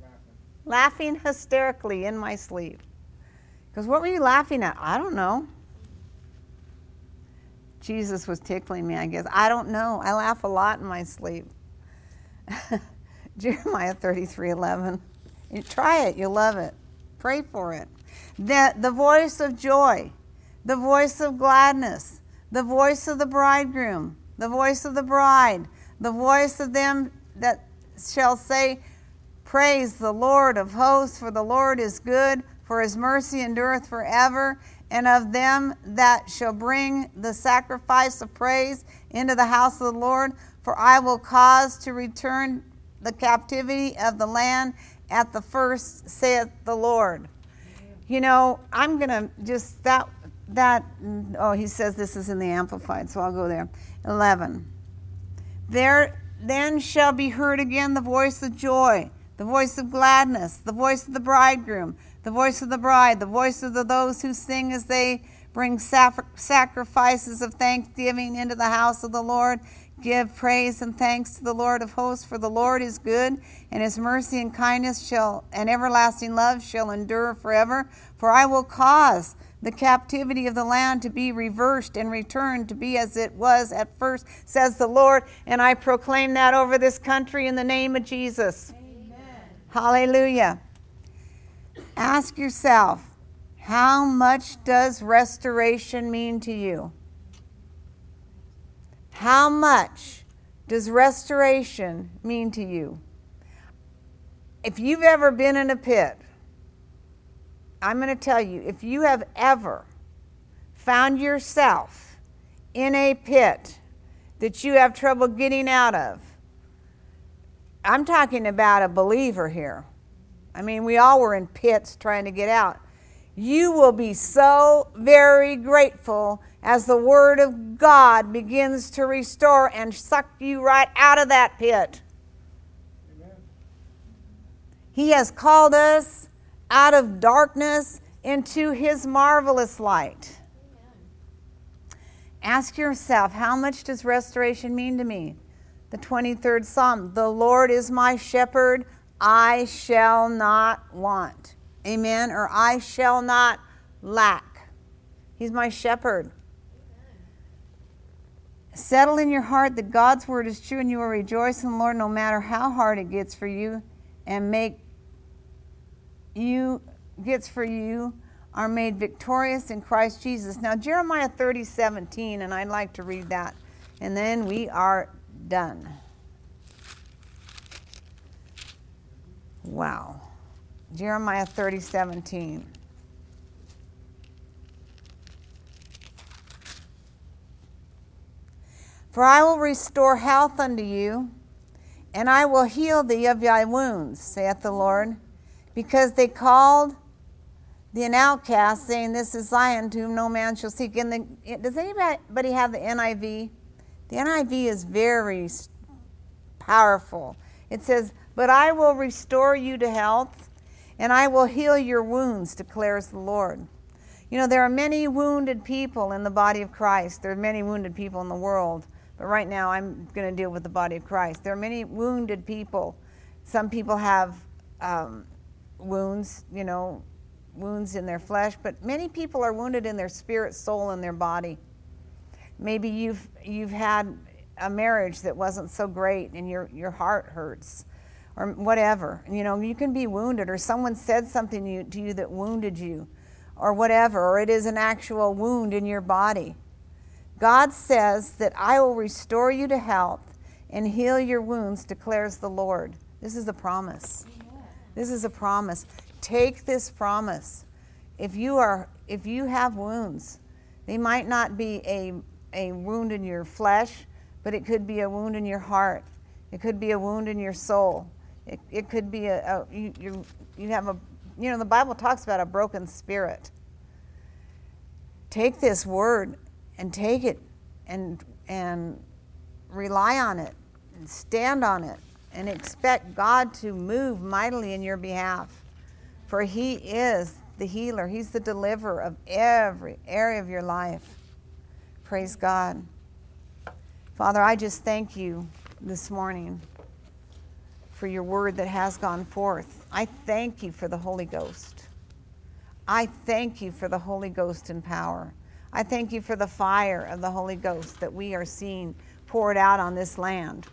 A: Laughing, laughing hysterically in my sleep. Because what were you laughing at? I don't know. Jesus was tickling me, I guess. I don't know. I laugh a lot in my sleep. [LAUGHS] Jeremiah 33 11. You try it, you'll love it. Pray for it. The, the voice of joy, the voice of gladness, the voice of the bridegroom, the voice of the bride, the voice of them that shall say, Praise the Lord of hosts, for the Lord is good, for his mercy endureth forever, and of them that shall bring the sacrifice of praise into the house of the Lord, for I will cause to return the captivity of the land at the first, saith the Lord. You know, I'm going to just that that oh he says this is in the amplified so i'll go there. 11 there then shall be heard again the voice of joy the voice of gladness the voice of the bridegroom the voice of the bride the voice of the, those who sing as they bring sacrifices of thanksgiving into the house of the lord. Give praise and thanks to the lord of hosts for the lord is good and his mercy and kindness shall and everlasting love shall endure forever. For i will cause the captivity of the land to be reversed and returned to be as it was at first, says the Lord. And I proclaim that over this country in the name of Jesus. Amen. Hallelujah. Ask yourself, how much does restoration mean to you? How much does restoration mean to you? If you've ever been in a pit, I'm going to tell you if you have ever found yourself in a pit that you have trouble getting out of, I'm talking about a believer here. I mean, we all were in pits trying to get out. You will be so very grateful as the Word of God begins to restore and suck you right out of that pit. Amen. He has called us out of darkness into his marvelous light. Ask yourself, how much does restoration mean to me? The 23rd Psalm The Lord is my shepherd, I shall not want. Amen. Or I shall not lack. He's my shepherd. Settle in your heart that God's word is true and you will rejoice in the Lord no matter how hard it gets for you and make you gets for you are made victorious in Christ Jesus. Now Jeremiah 30, 17, and I'd like to read that. And then we are done. Wow. Jeremiah 30, 17. For I will restore health unto you, and I will heal thee of thy wounds, saith the Lord because they called the an outcast, saying, This is Zion, to whom no man shall seek. And the, does anybody have the NIV? The NIV is very powerful. It says, But I will restore you to health, and I will heal your wounds, declares the Lord. You know, there are many wounded people in the body of Christ. There are many wounded people in the world. But right now, I'm going to deal with the body of Christ. There are many wounded people. Some people have um, wounds, you know, wounds in their flesh, but many people are wounded in their spirit, soul, and their body. Maybe you've you've had a marriage that wasn't so great and your your heart hurts or whatever. You know, you can be wounded or someone said something to you, to you that wounded you or whatever, or it is an actual wound in your body. God says that I will restore you to health and heal your wounds, declares the Lord. This is a promise. This is a promise. Take this promise. If you are if you have wounds, they might not be a a wound in your flesh, but it could be a wound in your heart. It could be a wound in your soul. It, it could be a, a you, you you have a you know the Bible talks about a broken spirit. Take this word and take it and and rely on it and stand on it and expect God to move mightily in your behalf. For He is the healer, He's the deliverer of every area of your life. Praise God. Father, I just thank you this morning for your word that has gone forth. I thank you for the Holy Ghost. I thank you for the Holy Ghost and power. I thank you for the fire of the Holy Ghost that we are seeing poured out on this land.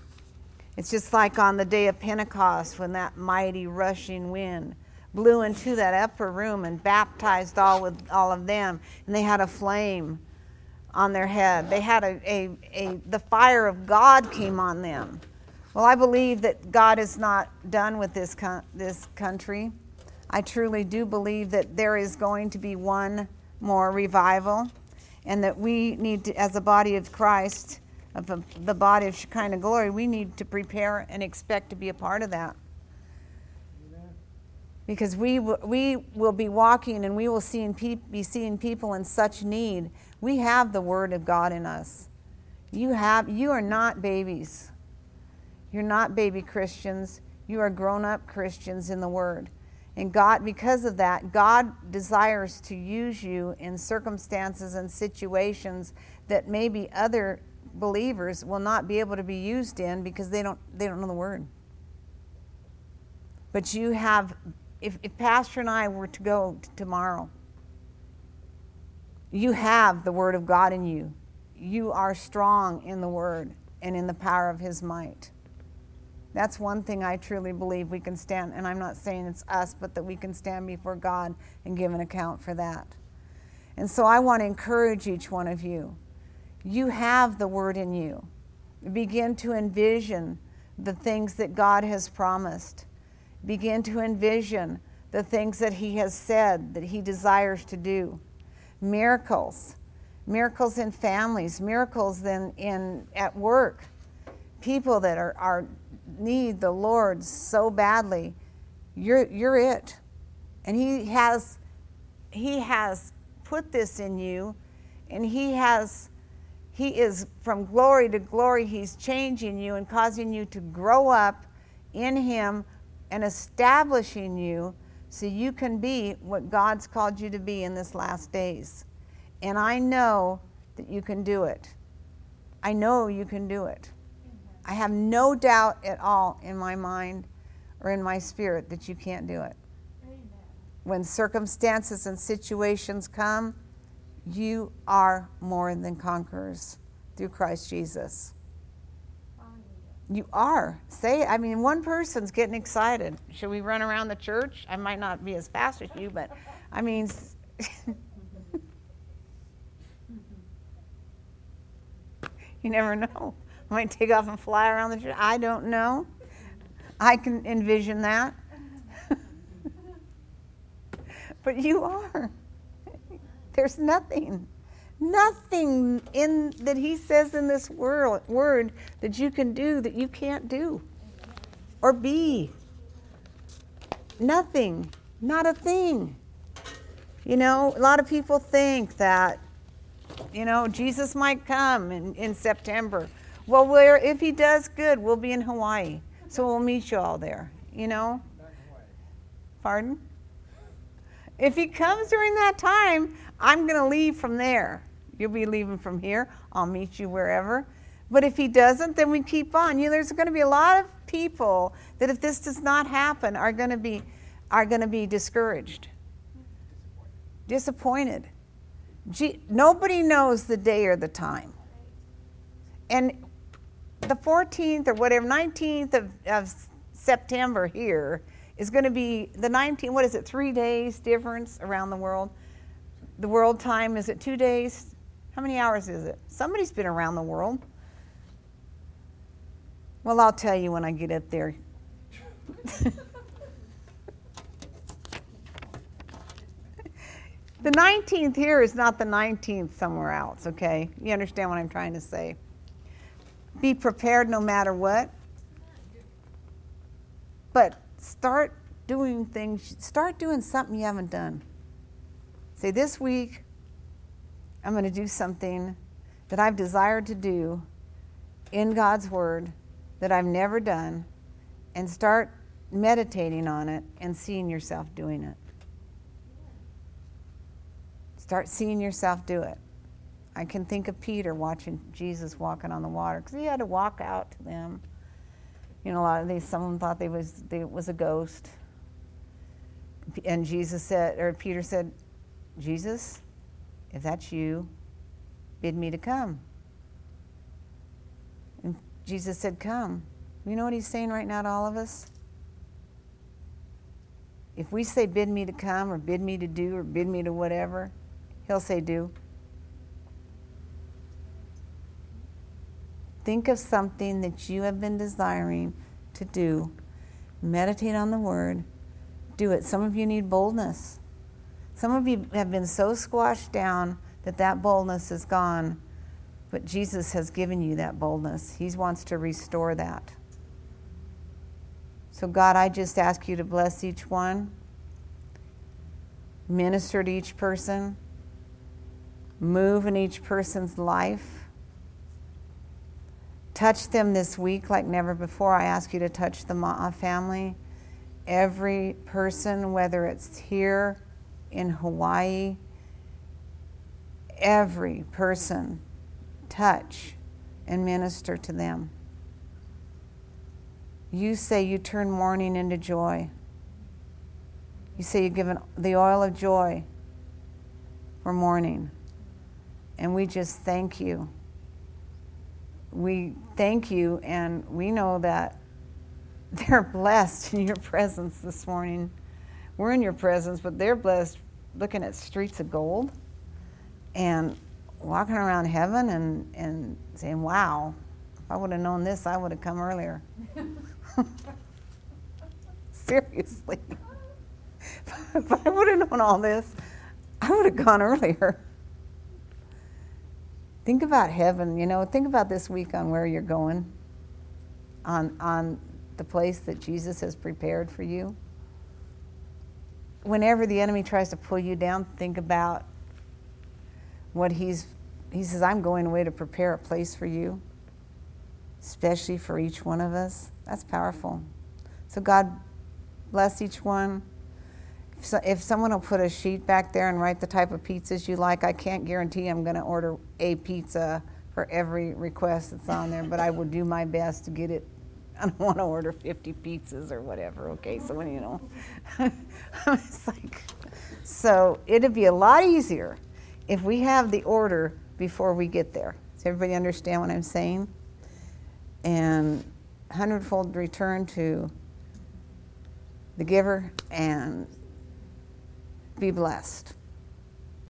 A: It's just like on the day of Pentecost when that mighty rushing wind blew into that upper room and baptized all with all of them, and they had a flame on their head. They had a, a, a the fire of God came on them. Well, I believe that God is not done with this this country. I truly do believe that there is going to be one more revival, and that we need to, as a body of Christ, of the body of Shekinah glory, we need to prepare and expect to be a part of that. Because we, we will be walking and we will see be seeing people in such need. We have the Word of God in us. You, have, you are not babies. You're not baby Christians. You are grown up Christians in the Word. And God, because of that, God desires to use you in circumstances and situations that maybe other believers will not be able to be used in because they don't, they don't know the Word. But you have, if, if Pastor and I were to go t- tomorrow, you have the Word of God in you. You are strong in the Word and in the power of His might. That's one thing I truly believe we can stand, and I'm not saying it's us, but that we can stand before God and give an account for that. And so I want to encourage each one of you. You have the word in you. Begin to envision the things that God has promised. Begin to envision the things that He has said that He desires to do. Miracles, miracles in families, miracles in, in at work. People that are, are need the Lord so badly, you're, you're it. And He has, he has put this in you, and He has. He is from glory to glory. He's changing you and causing you to grow up in Him and establishing you so you can be what God's called you to be in this last days. And I know that you can do it. I know you can do it. I have no doubt at all in my mind or in my spirit that you can't do it. Amen. When circumstances and situations come, you are more than conquerors through Christ Jesus. You are. Say, I mean, one person's getting excited. Should we run around the church? I might not be as fast as you, but I mean, [LAUGHS] you never know. I might take off and fly around the church. I don't know. I can envision that. [LAUGHS] but you are. There's nothing, nothing in that he says in this world, word that you can do that you can't do or be. Nothing, not a thing. You know, a lot of people think that, you know, Jesus might come in, in September well, where if he does good, we'll be in Hawaii. So we'll meet you all there, you know? Pardon? If he comes during that time, I'm going to leave from there. You'll be leaving from here. I'll meet you wherever. But if he doesn't, then we keep on. You know, there's going to be a lot of people that if this does not happen are going to be are going to be discouraged. Disappointed. Disappointed. nobody knows the day or the time. And the 14th or whatever, 19th of, of September here is going to be the 19, what is it, three days difference around the world? The world time, is it two days? How many hours is it? Somebody's been around the world. Well, I'll tell you when I get up there. [LAUGHS] the 19th here is not the 19th somewhere else, okay? You understand what I'm trying to say? Be prepared no matter what. But start doing things, start doing something you haven't done. Say, this week, I'm going to do something that I've desired to do in God's Word that I've never done, and start meditating on it and seeing yourself doing it. Start seeing yourself do it. I can think of Peter watching Jesus walking on the water because he had to walk out to them. You know, a lot of these, someone thought they was they was a ghost. And Jesus said, or Peter said, Jesus, if that's you, bid me to come. And Jesus said, Come. You know what he's saying right now to all of us? If we say, bid me to come, or bid me to do, or bid me to whatever, he'll say, do. Think of something that you have been desiring to do. Meditate on the word. Do it. Some of you need boldness. Some of you have been so squashed down that that boldness is gone. But Jesus has given you that boldness. He wants to restore that. So, God, I just ask you to bless each one, minister to each person, move in each person's life. Touch them this week like never before. I ask you to touch the Ma uh, family, every person, whether it's here in Hawaii, every person touch and minister to them. You say you turn mourning into joy. You say you give the oil of joy for mourning. And we just thank you. We thank you, and we know that [LAUGHS] they're blessed in your presence this morning. We're in your presence, but they're blessed looking at streets of gold and walking around heaven and, and saying, Wow, if I would have known this, I would have come earlier. [LAUGHS] Seriously. [LAUGHS] If I would have known all this, I would have gone earlier. Think about heaven, you know, think about this week on where you're going, on, on the place that Jesus has prepared for you. Whenever the enemy tries to pull you down, think about what he's he says i'm going away to prepare a place for you especially for each one of us. That's powerful. So god bless each one. If, so, if someone will put a sheet back there and write the type of pizzas you like i can't guarantee i'm going to order a pizza for every request that's on there but i will do my best to get it I don't want to order 50 pizzas or whatever, okay? So, you know, [LAUGHS] it's like, so it'd be a lot easier if we have the order before we get there. Does everybody understand what I'm saying? And hundredfold return to the giver and be blessed.